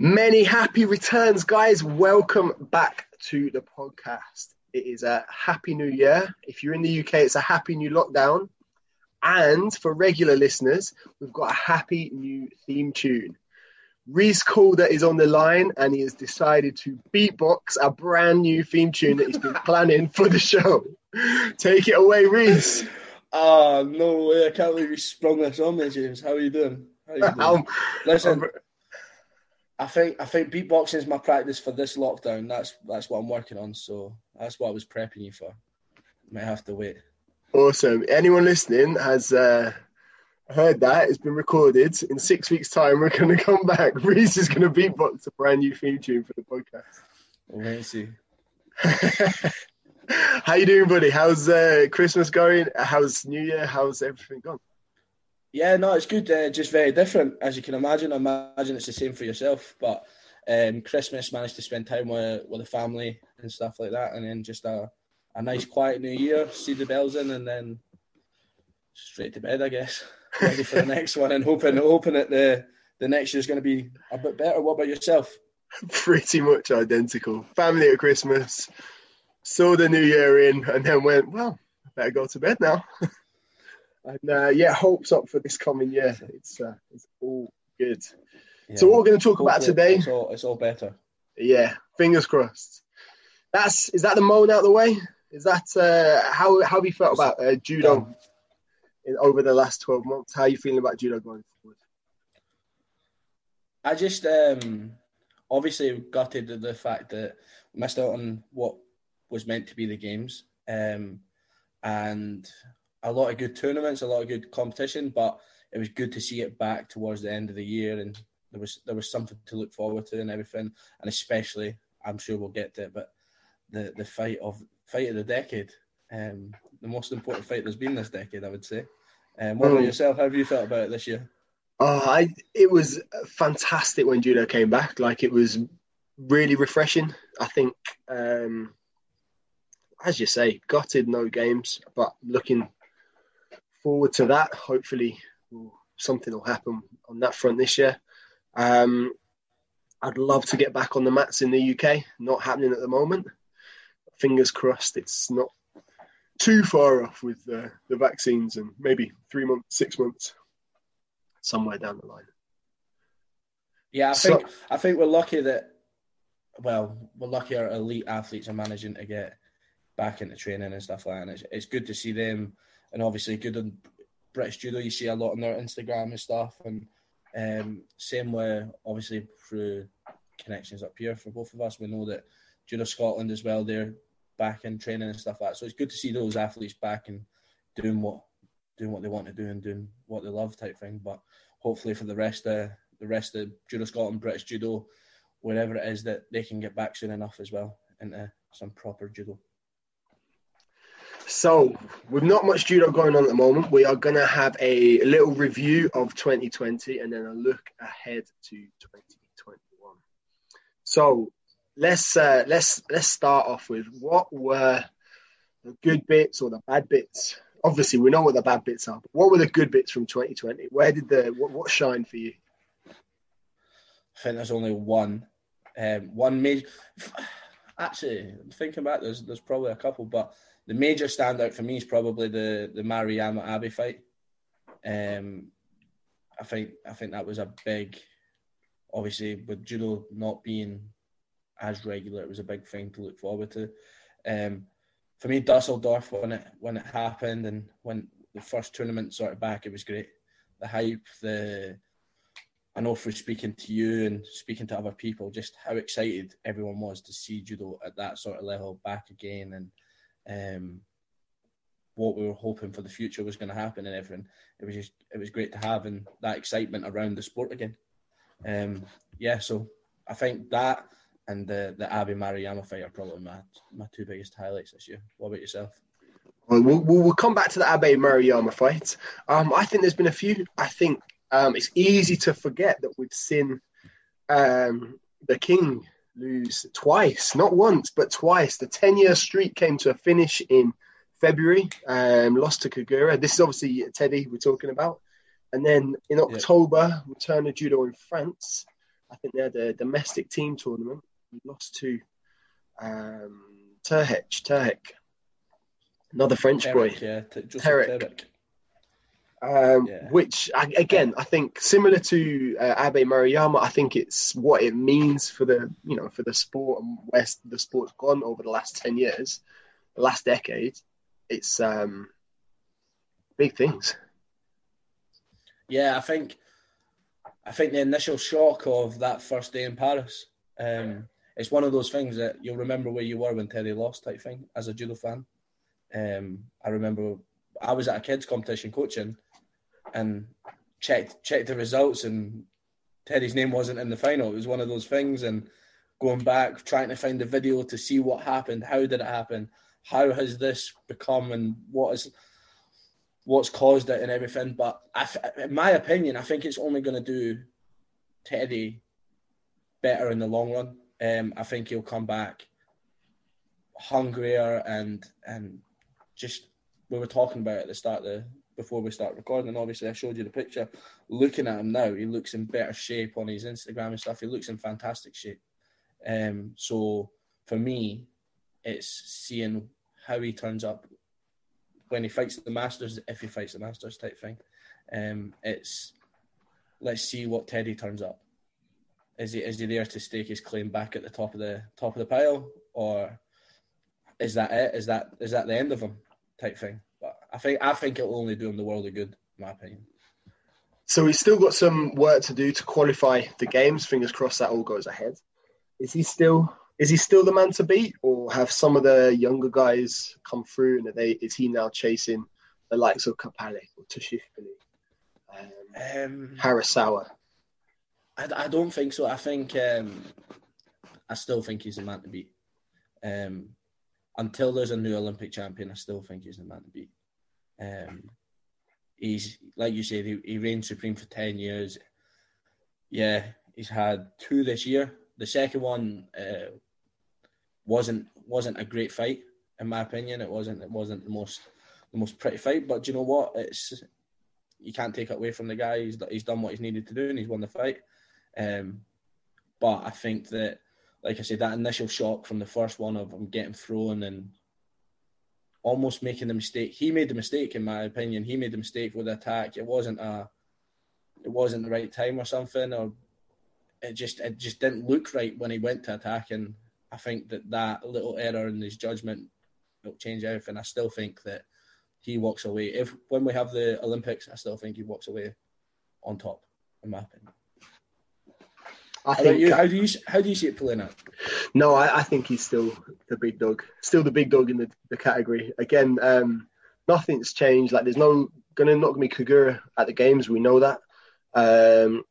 Many happy returns, guys. Welcome back to the podcast. It is a happy new year. If you're in the UK, it's a happy new lockdown. And for regular listeners, we've got a happy new theme tune. Reese Calder is on the line and he has decided to beatbox a brand new theme tune that he's been planning for the show. Take it away, Reese. Ah, no way. I can't believe you sprung this on me, James. How are you doing? How are you doing? Listen, I think I think beatboxing is my practice for this lockdown. That's that's what I'm working on. So that's what I was prepping you for. Might have to wait. Awesome. Anyone listening has uh, heard that. It's been recorded. In six weeks' time, we're going to come back. Reese is going to beatbox a brand new theme tune for the podcast. We'll see. How you doing, buddy? How's uh, Christmas going? How's New Year? How's everything gone? Yeah, no, it's good. Uh, just very different, as you can imagine. I imagine it's the same for yourself. But um, Christmas managed to spend time with with the family and stuff like that, and then just a a nice quiet New Year, see the bells in, and then straight to bed, I guess. Ready for the next one, and hoping hoping that the the next year's going to be a bit better. What about yourself? Pretty much identical. Family at Christmas, saw the New Year in, and then went, well, better go to bed now. and uh, yeah, hopes up for this coming year. It's uh, it's all good. So what we're going to talk about today? It's all, it's all better. Yeah, fingers crossed. That's is that the moan out the way? Is that uh, how how have you felt about uh, judo in, over the last twelve months? How are you feeling about judo going forward? I just um, obviously gutted at the fact that missed out on what was meant to be the games, um, and a lot of good tournaments, a lot of good competition. But it was good to see it back towards the end of the year, and there was there was something to look forward to and everything. And especially, I'm sure we'll get to it, but the the fight of fight of the decade, um, the most important fight there's been this decade, I would say. Um, what about Mm. yourself? How have you felt about it this year? Oh, I it was fantastic when judo came back. Like it was really refreshing. I think, um, as you say, gutted no games, but looking forward to that. Hopefully, something will happen on that front this year. Um, I'd love to get back on the mats in the UK. Not happening at the moment. Fingers crossed, it's not too far off with uh, the vaccines and maybe three months, six months, somewhere down the line. Yeah, I So- think I think we're lucky that well, we're lucky our elite athletes are managing to get back into training and stuff like that. And it's, it's good to see them, and obviously good on British judo. You see a lot on their Instagram and stuff, and um, same way obviously through connections up here for both of us. We know that judo Scotland as well. They're back in training and stuff like that. So it's good to see those athletes back and doing what doing what they want to do and doing what they love type thing. But hopefully for the rest of the rest of judo Scotland, British judo, wherever it is that they can get back soon enough as well into some proper judo. So, with not much judo going on at the moment, we are going to have a little review of 2020 and then a look ahead to 2021. So, let's uh, let's let's start off with what were the good bits or the bad bits. Obviously, we know what the bad bits are. But what were the good bits from 2020? Where did the what, what for you? I think there's only one, um, one major. Actually, thinking back, there's there's probably a couple, but the major standout for me is probably the the Mariama Abbey fight. Um, I think I think that was a big, obviously with judo not being as regular, it was a big thing to look forward to. Um, for me, Dusseldorf when it when it happened and when the first tournament sort of back, it was great. The hype, the I know through speaking to you and speaking to other people, just how excited everyone was to see judo at that sort of level back again, and um, what we were hoping for the future was going to happen and everything. It was just it was great to have and that excitement around the sport again. Um, yeah, so I think that and the the Mariyama fight are probably my my two biggest highlights this year. What about yourself? Well, we'll, we'll we'll come back to the Abe Maruyama fight. Um, I think there's been a few. I think um, it's easy to forget that we've seen um, the King lose twice, not once, but twice. The 10 year streak came to a finish in February, um, lost to Kageura. This is obviously Teddy we're talking about. And then in October, return to judo in France. I think they had a domestic team tournament. We lost to um, Terhec, Terhec, another French Terhec, boy. yeah, Terhec. Terhec. Um, Yeah. Which I, again, I think similar to uh, Abe Maruyama, I think it's what it means for the you know for the sport and where the sport's gone over the last ten years, the last decade. It's um, big things. Yeah, I think I think the initial shock of that first day in Paris, um, it's one of those things that you'll remember where you were when Teddy lost type thing as a judo fan. Um, I remember I was at a kids competition coaching and checked checked the results and Teddy's name wasn't in the final. It was one of those things and going back trying to find the video to see what happened, how did it happen, how has this become and what is what's caused it and everything. But in my opinion, I think it's only going to do Teddy better in the long run. Um, I think he'll come back hungrier and and just we were talking about at the start of the before we start recording. And obviously, I showed you the picture. Looking at him now, he looks in better shape on his Instagram and stuff. He looks in fantastic shape. Um, so for me, it's seeing how he turns up when he fights the Masters, if he fights the Masters type thing. Um, it's let's see what Teddy turns up. Is he is he there to stake his claim back at the top of the top of the pile, or is that it? Is that is that the end of him type thing? I think I think it'll only do him the world of good, in my opinion. So he's still got some work to do to qualify the games. Fingers crossed that all goes ahead. Is he still is he still the man to beat, or have some of the younger guys come through and are they is he now chasing the likes of Kapalik or Tushishvili, um, Um, Harasawa? I, I don't think so. I think um, I still think he's the man to beat. Um, until there's a new Olympic champion, I still think he's the man to beat. Um, he's like you said, he, he reigned supreme for ten years. Yeah, he's had two this year. The second one uh, wasn't wasn't a great fight, in my opinion. It wasn't it wasn't the most the most pretty fight. But do you know what? It's you can't take it away from the guy. He's he's done what he's needed to do, and he's won the fight. Um, but I think that, like I said, that initial shock from the first one of him getting thrown and almost making the mistake. He made the mistake, in my opinion. He made the mistake with the attack. It wasn't a, it wasn't the right time or something, or it just it just didn't look right when he went to attack. And I think that that little error in his judgment will change everything. I still think that he walks away. If when we have the Olympics, I still think he walks away on top, in my opinion. I How, think you, how do you how do you see it playing out? no, I, I think he's still the big dog, still the big dog in the, the category. Again, um, nothing's changed. Like there's no gonna not gonna be Kageura at the games. We know that. Um,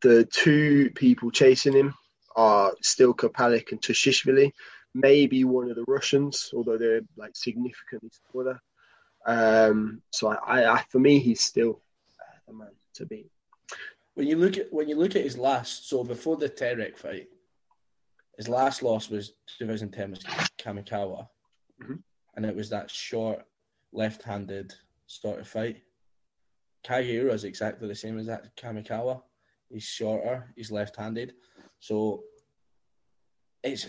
the two people chasing him are still Kapalik and Tushishvili. Maybe one of the Russians, although they're like significantly smaller. Um, so I, I, I, for me, he's still uh, the man to beat. When you look at when you look at his last, so before the Terhec fight, his last loss was 2010 was Kamikawa, Mhm. and it was that short, left-handed sort of fight. Kageura is exactly the same as that Kamikawa. He's shorter, he's left-handed, so it's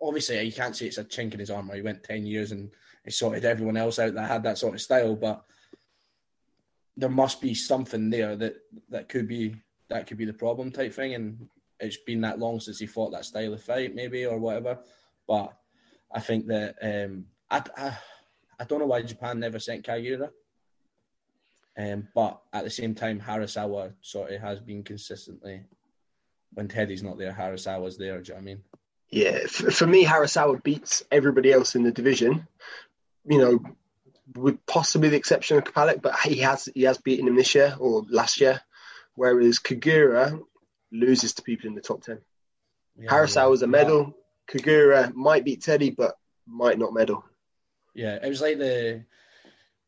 obviously you can't say it's a chink in his armor. He went 10 years and he sorted everyone else out that had that sort of style, but there must be something there that that could be that could be the problem type thing. And it's been that long since he fought that style of fight maybe or whatever. But i think that um i i, I don't know why japan never sent Kageura um but at the same time harasawa sort of has been consistently when teddy's not there harasawa's there do you know i mean? Yeah, for me, Harasawa beats everybody else in the division. You know, with possibly the exception of Kapalik, but he has he has beaten him this year or last year. Whereas Kageura loses to people in the top ten. yeah, Harasawa's a yeah. medal. Kageura might beat Teddy, but might not medal. yeah it was like the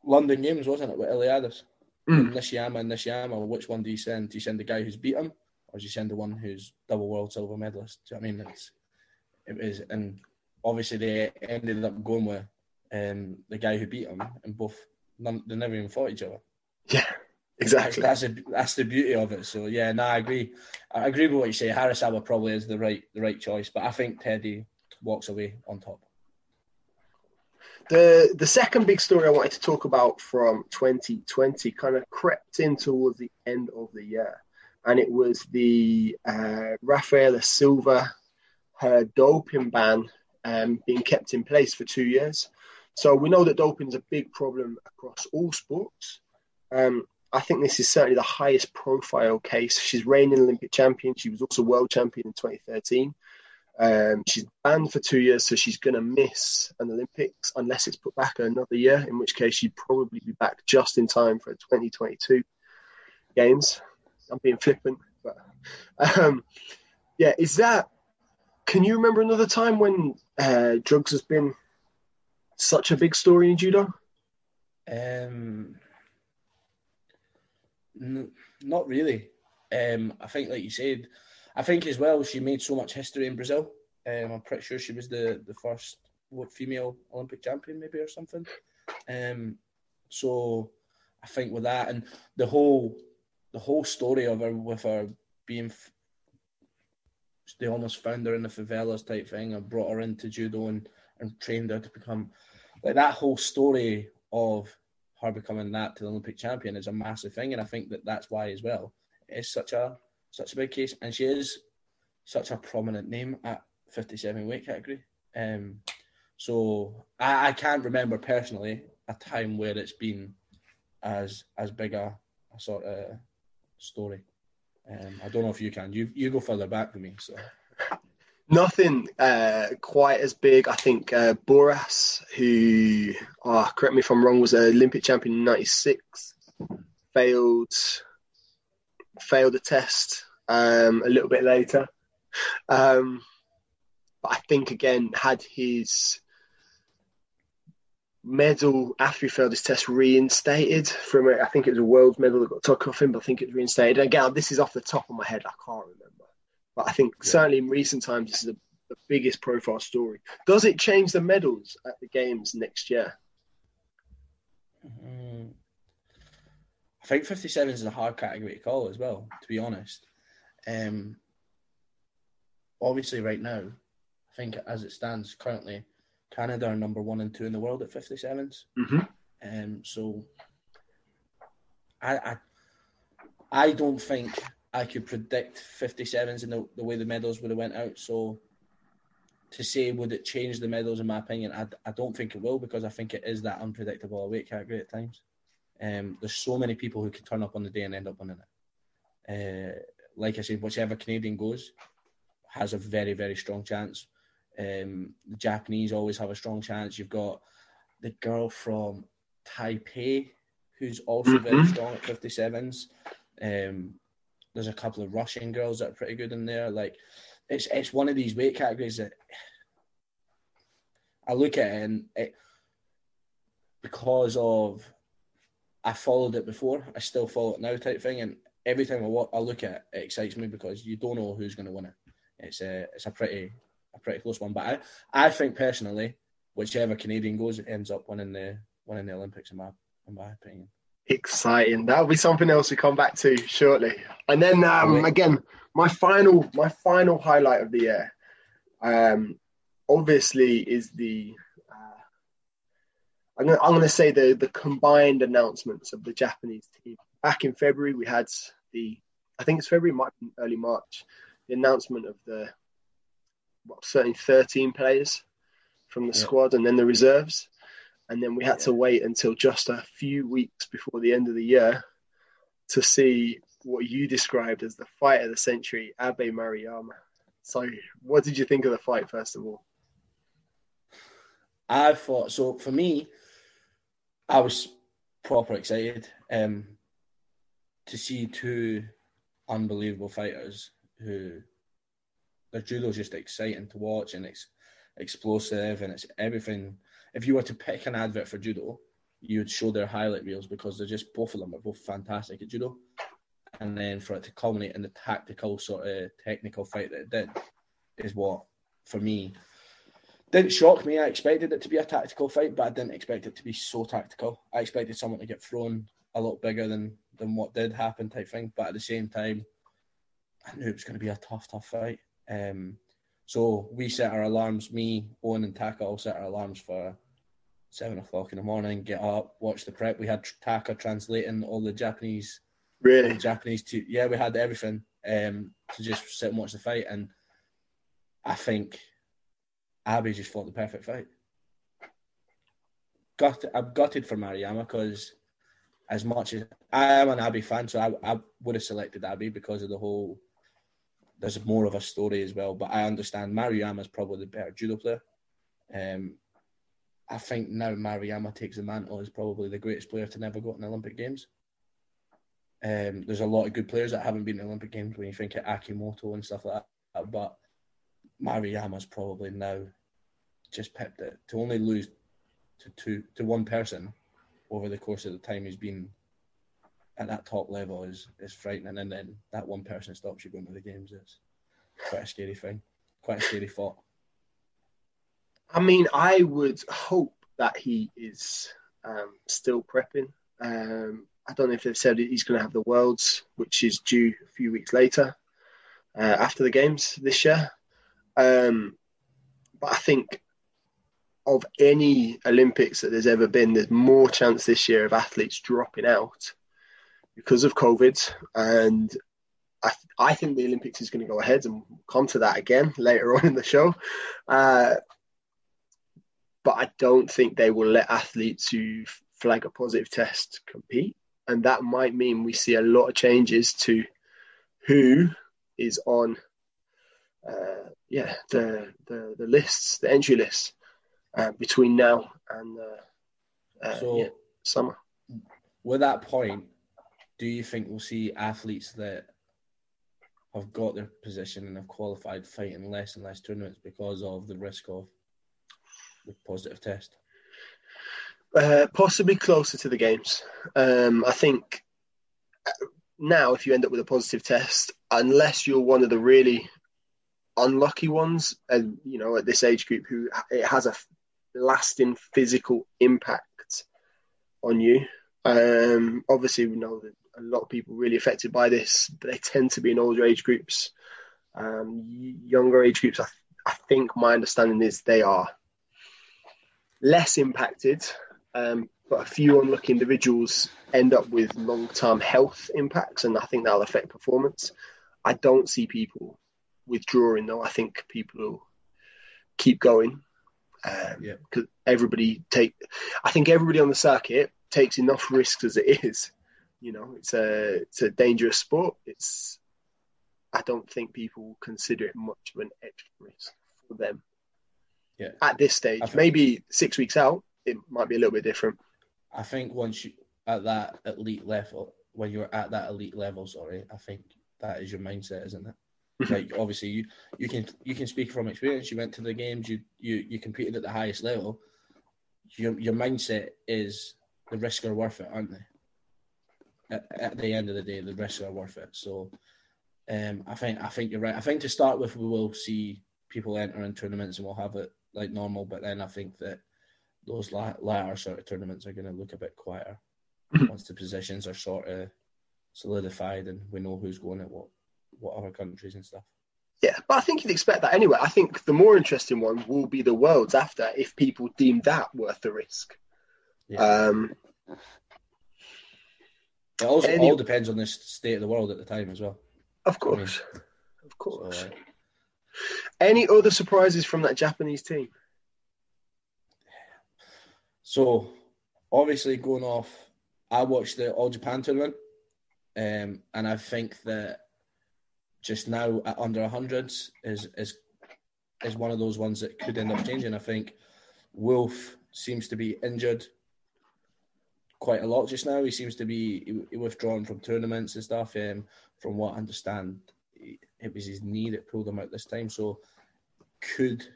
london games wasn't it with Iliadis? Mm. Nishiyama and Nishiyama, which one do you send? Do you send the guy who's beat him, or do you send the one who's double world silver medalist? Do you know I mean? It's, it is, and obviously they ended up going with um, the guy who beat him, and both none, they never even fought each other. Yeah, Exactly. That's a, that's the beauty of it. So yeah, no, I agree. I agree with what you say. Harris Harasawa probably is the right the right choice, but I think Teddy walks away on top. The the second big story I wanted to talk about from 2020 kind of crept in towards the end of the year, and it was the uh, Rafaela Silva her doping ban um, being kept in place for two years. So we know that doping is a big problem across all sports. Um, I think this is certainly the highest profile case. She's reigning Olympic champion. She was also world champion in 2013. Um, she's banned for two years, so she's going to miss an Olympics unless it's put back another year, in which case she'd probably be back just in time for 2022 games. I'm being flippant, but um, yeah, is that? Can you remember another time when uh, drugs has been such a big story in judo? Um, n- not really. Um, I think, like you said, I think as well she made so much history in Brazil. Um, I'm pretty sure she was the the first what female Olympic champion, maybe or something. Um, so I think with that and the whole the whole story of her with her being they almost found her in the favelas type thing and brought her into judo and, and trained her to become like that whole story of her becoming that to the Olympic champion is a massive thing, and I think that that's why as well it's such a such a big case, and she is such a prominent name at 57 weight category. Um, so I, I can't remember personally a time where it's been as as big a, a sort of story. Um, I don't know if you can. You you go further back than me, so. Nothing uh, quite as big. I think uh, Bouras, who, oh, correct me if I'm wrong, was an Olympic champion in '96, failed failed a test um, a little bit later. Um, but I think again had his medal after he failed his test reinstated from it. I think it was a world medal that got took off him, but I think it was reinstated. Again, this is off the top of my head. I can't remember. But I think yeah. certainly in recent times, this is the, the, biggest profile story. Does it change the medals at the games next year? Mm. I think 57 is a hard category to call as well, to be honest. Um, obviously, right now, I think as it stands currently, Canada are number one and two in the world at 57s. Mm-hmm. Um, so I, I, I don't think I could predict 57s in the, the way the medals would have went out. So to say would it change the medals, in my opinion, I, I don't think it will because I think it is that unpredictable weight category at times. Um, there's so many people who can turn up on the day and end up winning it. Uh, like I said, whichever Canadian goes has a very, very strong chance. Um, the Japanese always have a strong chance. You've got the girl from Taipei who's also mm-hmm. very strong at 57s. Um, there's a couple of Russian girls that are pretty good in there. Like it's it's one of these weight categories that I look at it and it because of I followed it before, I still follow it now type thing, and every time I, I look at it, it excites me because you don't know who's going to win it. It's a it's a pretty a pretty close one, but I I think personally, whichever Canadian goes it ends up winning the winning the Olympics in my in my opinion exciting. That'll be something else we come back to shortly. And then um, again, my final my final highlight of the year, um, obviously, is the uh, I'm gonna, I'm gonna say the the combined announcements of the Japanese team. Back in February, we had the I think it's February, might be early March, the announcement of the well, certainly 13 players from the yeah. squad and then the reserves and then we had yeah. to wait until just a few weeks before the end of the year to see what you described as the fight of the century, Abe Maruyama. So, what did you think of the fight, first of all? I thought so. For me, I was proper excited um, to see two unbelievable fighters who their judo is just exciting to watch and it's explosive and it's everything if you were to pick an advert for judo, you would show their highlight reels because they're just both of them are both fantastic at judo. And then for it to culminate in the tactical sort of technical fight that it did is what, for me, didn't shock me. I expected it to be a tactical fight, but I didn't expect it to be so tactical. I expected someone to get thrown a lot bigger than than what did happen type thing. But at the same time, I knew it was going to be a tough, tough fight. Um, so we set our alarms. Me, Owen, and Taka all set our alarms for seven o'clock in the morning. Get up, watch the prep. We had Taka translating all the Japanese, really Japanese. To, yeah, we had everything um, to just sit and watch the fight. And I think Abby just fought the perfect fight. Got, I'm gutted for Mariyama because as much as I am an Abbey fan, so I, I would have selected Abby because of the whole. There's more of a story as well, but I understand Mariyama is probably the better judo player. Um, I think now Mariyama takes the mantle as probably the greatest player to never go to the Olympic Games. Um, there's a lot of good players that haven't been to the Olympic Games when you think of Akimoto and stuff like that, but Mariyama's probably now just pipped it to only lose to two to one person over the course of the time he's been at that top level is is frightening, and then that one person stops you going to the games. It's quite a scary thing, quite a scary thought. I mean, I would hope that he is um, still prepping. Um, I don't know if they've said he's going to have the Worlds, which is due a few weeks later uh, after the games this year. Um, but I think of any Olympics that there's ever been, there's more chance this year of athletes dropping out because of COVID. And I, I think the Olympics is going to go ahead, and we'll come to that again later on in the show. Uh, but I don't think they will let athletes who flag a positive test compete. And that might mean we see a lot of changes to who is on uh, yeah the, the the lists, the entry lists uh, between now and uh, uh, so, yeah, summer. With that point, do you think we'll see athletes that have got their position and have qualified fighting less and less tournaments because of the risk of the positive test? Uh, possibly closer to the games. Um, I think now, if you end up with a positive test, unless you're one of the really unlucky ones, and you know, at this age group, who it has a lasting physical impact on you. Um, obviously, we know that a lot of people really affected by this, but they tend to be in older age groups. Um, younger age groups, I, I, think my understanding is they are less impacted, um, but a few unlucky individuals end up with long term health impacts, and I think that'll affect performance. I don't see people withdrawing, though. I think people will keep going um, yeah. Because everybody take, I think everybody on the circuit takes enough risks as it is. You know, it's a it's a dangerous sport. It's I don't think people consider it much of an extra risk for them. Yeah. At this stage, maybe six weeks out, it might be a little bit different. I think once you at that elite level, when you're at that elite level, sorry, I think that is your mindset, isn't it? Mm-hmm. like obviously you you can you can speak from experience. You went to the games. You you you competed at the highest level. Your your mindset is the risks are worth it, aren't they? At, at the end of the day, the risks are worth it. So, um, I think I think you're right. I think to start with, we will see people enter in tournaments and we'll have it like normal. But then I think that those latter sort of tournaments are going to look a bit quieter once the positions are sort of solidified and we know who's going at what what other countries and stuff. Yeah, but I think you'd expect that anyway. I think the more interesting one will be the worlds after if people deem that worth the risk. Yeah. Um, it also any... all depends on the state of the world at the time as well. Of course, I mean, of course. So, uh, any other surprises from that Japanese team? So, obviously, going off, I watched the All Japan tournament, um, and I think that just now at under hundreds is is is one of those ones that could end up changing. I think Wolf seems to be injured quite a lot just now. He seems to be withdrawn from tournaments and stuff. Um, from what I understand, it was his knee that pulled him out this time. So could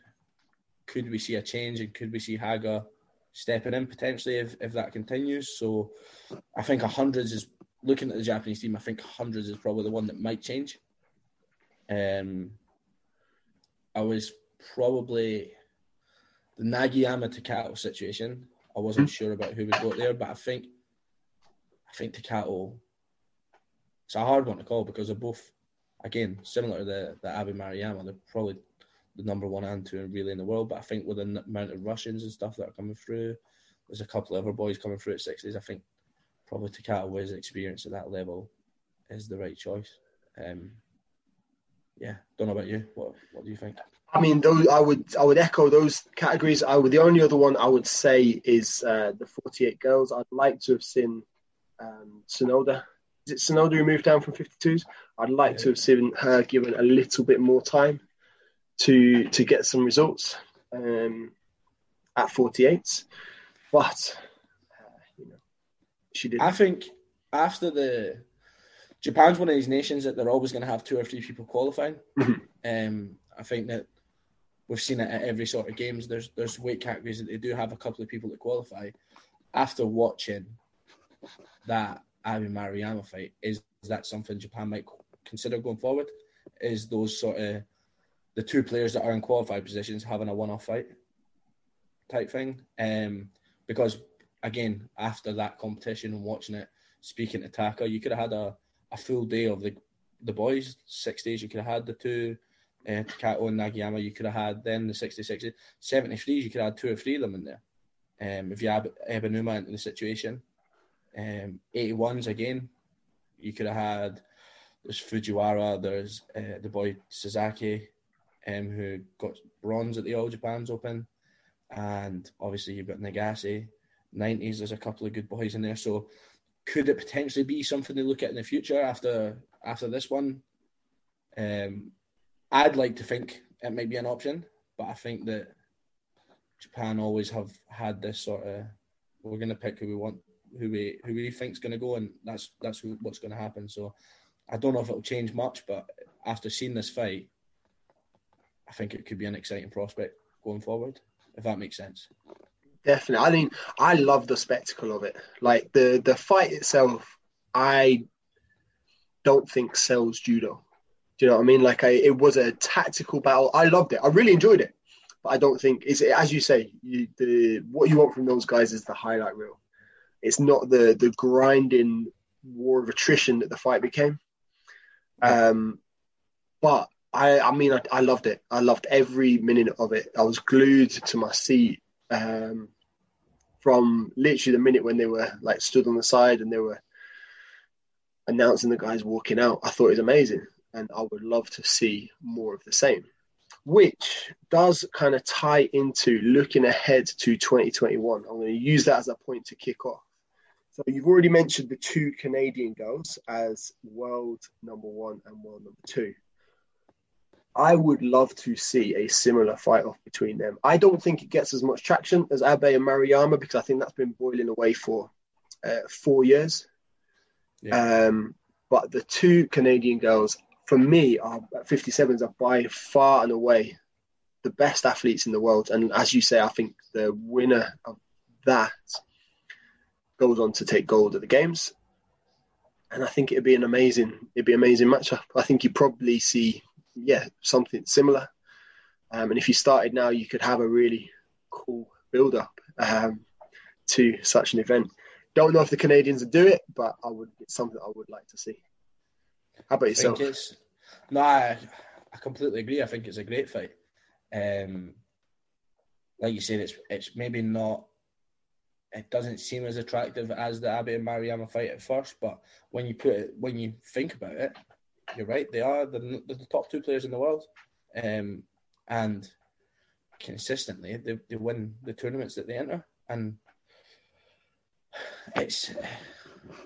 could we see a change and could we see Haga stepping in potentially if, if that continues? So I think hundreds is looking at the Japanese team. I think hundreds is probably the one that might change. Um, I was probably the Nagayama Takato situation. I wasn't sure about who would go there, but I think I think Takato it's a hard one to call because they're both, again, similar to the the Abbey Mariyama. They're probably the number one and two really in the world. But I think with the amount of Russians and stuff that are coming through, there's a couple of other boys coming through at sixties. I think probably Takato with his experience at that level is the right choice. Um, yeah, don't know about you. What what do you think? I mean, those I would I would echo those categories. I would the only other one I would say is uh, the 48 girls. I'd like to have seen um, Sonoda. Is it Sonoda who moved down from 52s? I'd like yeah. to have seen her given a little bit more time to to get some results um, at 48. But uh, you know, she did. I think after the Japan's one of these nations that they're always going to have two or three people qualifying. Mm-hmm. Um, I think that we've seen it at every sort of games. There's there's weight categories that they do have a couple of people that qualify. After watching that Abbey Mariyama fight, is that something Japan might consider going forward? Is those sort of the two players that are in qualified positions having a one-off fight type thing? Um, because again, after that competition and watching it, speaking to Taka, you could have had a a full day of the the boys, six days. You could have had the two, uh, Takato and Nagayama. You could have had then the 66, 73s. You could have had two or three of them in there. Um, if you have Ebinuma into the situation, um, 81s again, you could have had. There's Fujiwara. There's uh, the boy Sasaki, um, who got bronze at the All Japan's Open, and obviously you've got Nagase. 90s. There's a couple of good boys in there. So could it potentially be something they look at in the future after after this one? Um, I'd like to think it might be an option, but I think that Japan always have had this sort of we're going to pick who we want, who we who we think's going to go, and that's that's who, what's going to happen. So I don't know if it'll change much, but after seeing this fight, I think it could be an exciting prospect going forward, if that makes sense. Definitely. I mean, I love the spectacle of it. Like the the fight itself, I don't think sells judo. Do you know what I mean? Like I, it was a tactical battle. I loved it. I really enjoyed it. But I don't think it's as you say. You, the what you want from those guys is the highlight reel. It's not the the grinding war of attrition that the fight became. Um, but I, I mean, I, I loved it. I loved every minute of it. I was glued to my seat um, from literally the minute when they were like stood on the side and they were announcing the guys walking out. I thought it was amazing, and I would love to see more of the same. Which does kind of tie into looking ahead to 2021. I'm going to use that as a point to kick off. So you've already mentioned the two Canadian girls as world number one and world number two. I would love to see a similar fight off between them. I don't think it gets as much traction as Abe and Mariyama because I think that's been boiling away for uh, four years. Yeah. Um, but the two Canadian girls, for me, are 57s are by far and away the best athletes in the world. And as you say, I think the winner of that goes on to take gold at the games. And I think it'd be an amazing, it'd be an amazing matchup. I think you probably see yeah, something similar. Um, and if you started now, you could have a really cool build up um, to such an event. Don't know if the Canadians would do it, but I would. It's something I would like to see. How about yourself? no, I, I completely agree. I think it's a great fight. Um, like you said, it's it's maybe not. It doesn't seem as attractive as the Abbey and Mariyama fight at first, but when you put it, when you think about it, you're right. They are the, the top two players in the world, um, and consistently they, they win the tournaments that they enter. And it's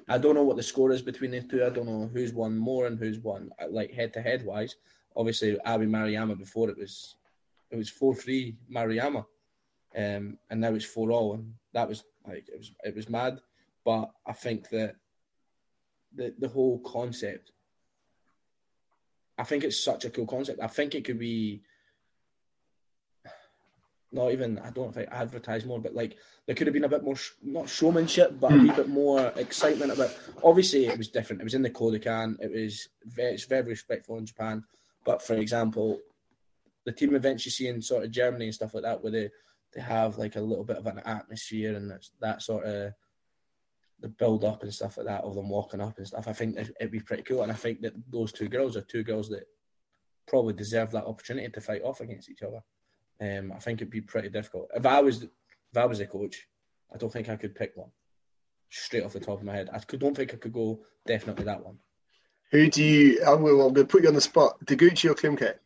I don't know what the score is between the two. I don't know who's won more and who's won like head to head wise. Obviously, Abby Mariama before it was it was four three Mariama, um, and now it's four all, and that was like it was it was mad. But I think that the the whole concept I think it's such a cool concept. I think it could be not even I don't think advertise more, but like there could have been a bit more not showmanship, but a hmm. wee bit more excitement about. Obviously, it was different. It was in the Kodokan. It was very, it's very respectful in Japan. But for example, the team events you see in sort of Germany and stuff like that, where they they have like a little bit of an atmosphere and that sort of the build up and stuff like that of them walking up and stuff. I think it'd be pretty cool, and I think that those two girls are two girls that probably deserve that opportunity to fight off against each other. Um, I think it'd be pretty difficult. If I was if I was a coach, I don't think I could pick one straight off the top of my head. I could, don't think I could go definitely that one. Who do you? I'm going to put you on the spot. Deguchi or Klimkait?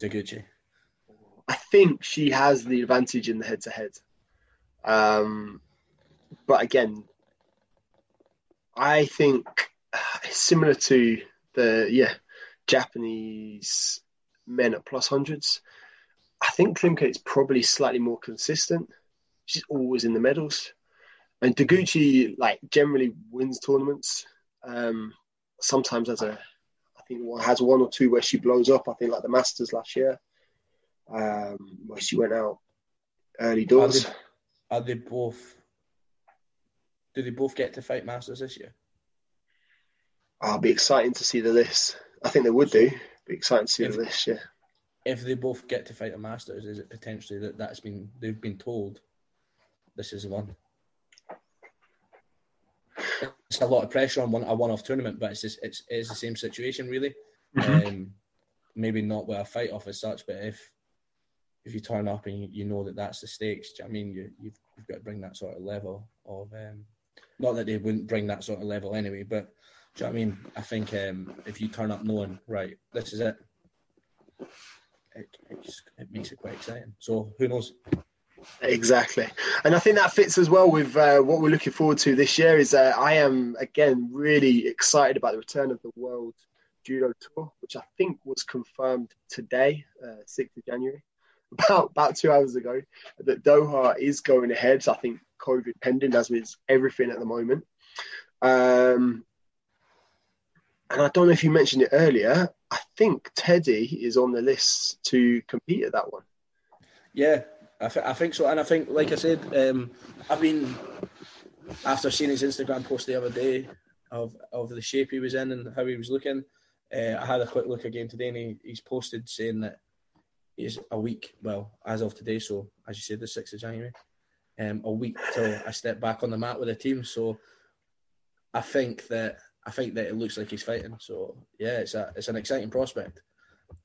Deguchi. I think she has the advantage in the head to head. Um, but again, I think similar to the yeah Japanese men at plus hundreds. I think Klimkait is probably slightly more consistent. She's always in the medals, and Deguchi like generally wins tournaments. Um, sometimes as a, I think has one or two where she blows up. I think like the Masters last year, um, where she went out early doors. Are they, are they both? Do they both get to fight Masters this year? I'll be exciting to see the list. I think they would do. Be exciting to see if, the list, yeah. If they both get to fight a Masters, is it potentially that that's been they've been told this is the one? It's a lot of pressure on one a one-off tournament, but it's just it's it's the same situation really. Mm-hmm. Um, maybe not with a fight off as such, but if if you turn up and you, you know that that's the stakes, I mean you you've, you've got to bring that sort of level of um, not that they wouldn't bring that sort of level anyway, but do you know what I mean? I think um, if you turn up knowing, right, this is it, it, it, just, it makes it quite exciting. So who knows? Exactly, and I think that fits as well with uh, what we're looking forward to this year. Is uh, I am again really excited about the return of the World Judo Tour, which I think was confirmed today, uh, sixth of January, about about two hours ago. That Doha is going ahead. So I think COVID pending, as with everything at the moment. Um, and I don't know if you mentioned it earlier. I think Teddy is on the list to compete at that one. Yeah, I, th- I think so. And I think, like I said, um, I've been after seeing his Instagram post the other day of of the shape he was in and how he was looking. Uh, I had a quick look again today, and he, he's posted saying that he's a week. Well, as of today, so as you said, the sixth of January, um, a week till I step back on the mat with the team. So I think that I think that it looks like he's fighting. So yeah, it's a it's an exciting prospect.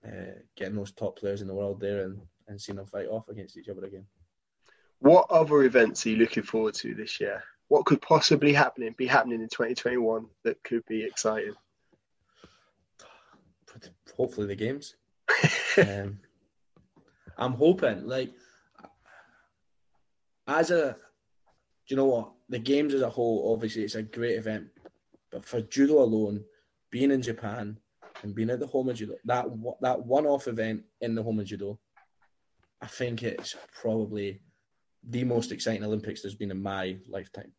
Uh, getting those top players in the world there and, and seeing them fight off against each other again. What other events are you looking forward to this year? What could possibly happen be happening in 2021 that could be exciting? Hopefully the games. um, I'm hoping like as a do you know what the games as a whole obviously it's a great event but for judo alone, being in Japan and being at the home of Judo, that that one-off event in the home of Judo, I think it's probably the most exciting Olympics there's been in my lifetime.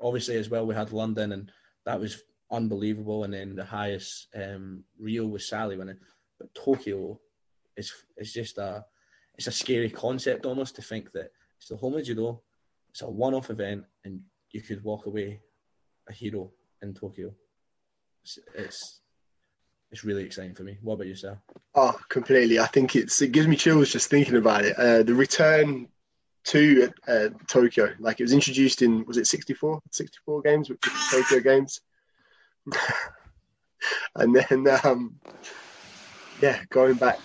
Obviously, as well, we had London, and that was unbelievable. And then the highest um, Rio was Sally winning, but Tokyo is is just a it's a scary concept almost to think that it's the home of Judo, it's a one-off event, and you could walk away a hero in Tokyo. It's, it's it's really exciting for me. What about yourself? Oh, completely. I think it's it gives me chills just thinking about it. Uh, the return to uh, Tokyo, like it was introduced in was it 64, 64 games, which Tokyo games, and then um, yeah, going back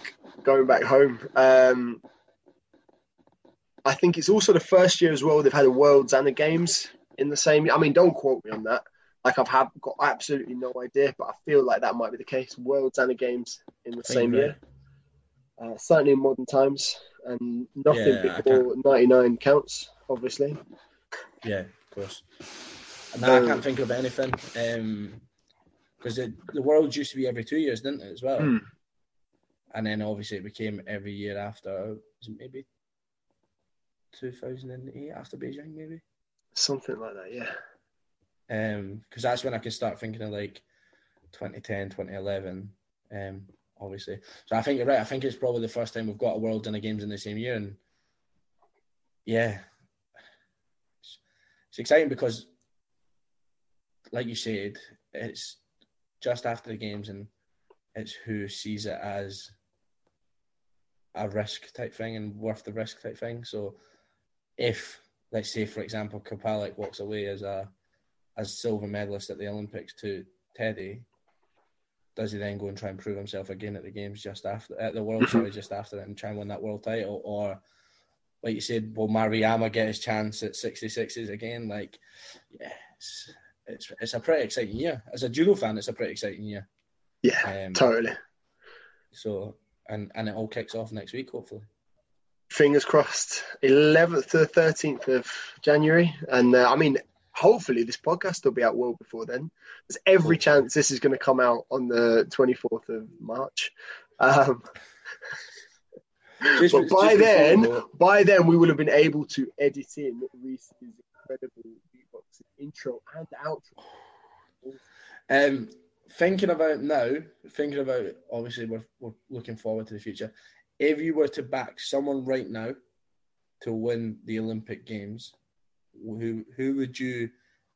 going back home. Um, I think it's also the first year as well they've had a Worlds and a Games in the same. I mean, don't quote me on that, like I've have got absolutely no idea, but I feel like that might be the case. Worlds and the games in the same year, uh, certainly in modern times, and nothing yeah, before '99 counts, obviously. Yeah, of course. No, um, I can't think of anything because um, the the world used to be every two years, didn't it, as well? Hmm. And then obviously it became every year after. maybe 2008 after Beijing, maybe something like that? Yeah because um, that's when I can start thinking of like 2010, 2011. Um, obviously, so I think you're right. I think it's probably the first time we've got a World and a Games in the same year, and yeah, it's, it's exciting because, like you said, it's just after the games, and it's who sees it as a risk type thing and worth the risk type thing. So, if let's say, for example, Kapalik walks away as a as silver medalist at the Olympics to Teddy, does he then go and try and prove himself again at the games just after at the world sorry just after it and try and win that world title? Or like you said will Mariama get his chance at 66s again? Like yeah it's, it's, it's a pretty exciting year. As a judo fan it's a pretty exciting year. Yeah um, totally. so and and it all kicks off next week hopefully. Fingers crossed. 11th to 13th of January. And uh, I mean hopefully this podcast will be out well before then. There's every chance this is going to come out on the 24th of March. Um, just, but by then, by then we will have been able to edit in Reese's incredible beatboxing intro and outro. Um, thinking about now, thinking about obviously we're, we're looking forward to the future. If you were to back someone right now to win the Olympic Games, who who would you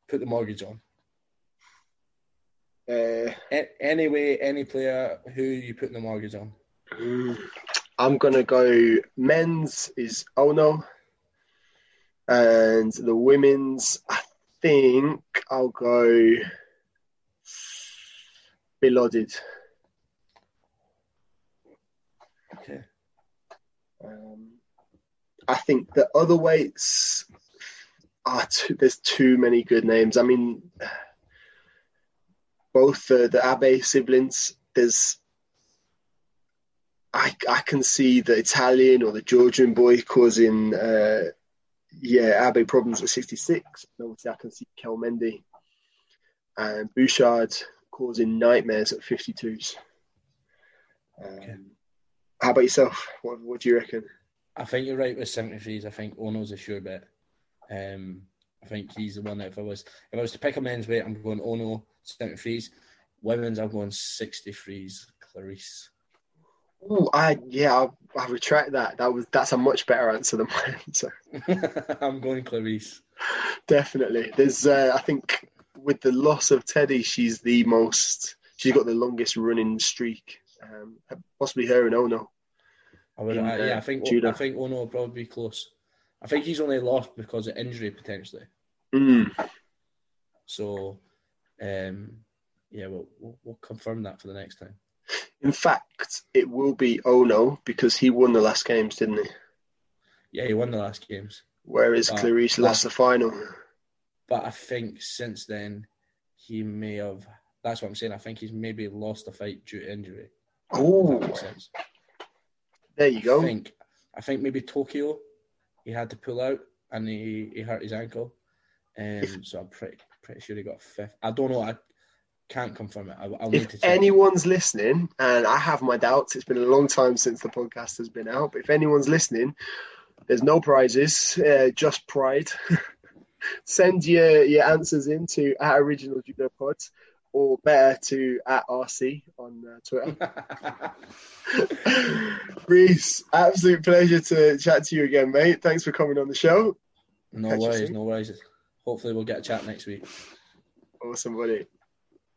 put the mortgage on? Uh, A- anyway, any player who you putting the mortgage on? I'm gonna go. Men's is Ono, and the women's. I think I'll go. Bilodid. Okay. Um, I think the other weights oh, too, there's too many good names. I mean, both the, the Abe siblings. There's, I I can see the Italian or the Georgian boy causing, uh, yeah, Abe problems at 66. Obviously, I can see Kelmendi and Buchard causing nightmares at 52s. Um, okay. How about yourself? What, what do you reckon? I think you're right with 73s. I think Ono's a sure bet. Um, I think he's the one that if I was if I was to pick a men's weight, I'm going Ono seventy threes. Women's, I'm going sixty threes. Clarisse. Oh, I yeah, I, I, retract that. That was that's a much better answer than my answer. I'm going Clarisse. Definitely. There's, uh, I think, with the loss of Teddy, she's the most. She's got the longest running streak. Um, possibly her and Ono. I would, in, uh, yeah, I think I think Ono will probably be close. I think he's only lost because of injury potentially. Mm. So, um, yeah, we'll, we'll, we'll confirm that for the next time. In fact, it will be Ono because he won the last games, didn't he? Yeah, he won the last games. Whereas but, Clarisse lost the final. But I think since then he may have. That's what I'm saying. I think he's maybe lost a fight due to injury. Oh, there you go. Think, I think maybe Tokyo he had to pull out and he, he hurt his ankle. Um, so I'm pretty pretty sure he got fifth. I don't know. I can't confirm it. I, will if anyone's listening, and I have my doubts, it's been a long time since the podcast has been out. But if anyone's listening, there's no prizes, uh, just pride. Send your your answers in to our original judo pods or better to at RC on uh, Twitter. Reese, absolute pleasure to chat to you again, mate. Thanks for coming on the show. No Catch worries, no worries. Hopefully, we'll get a chat next week. Awesome, buddy.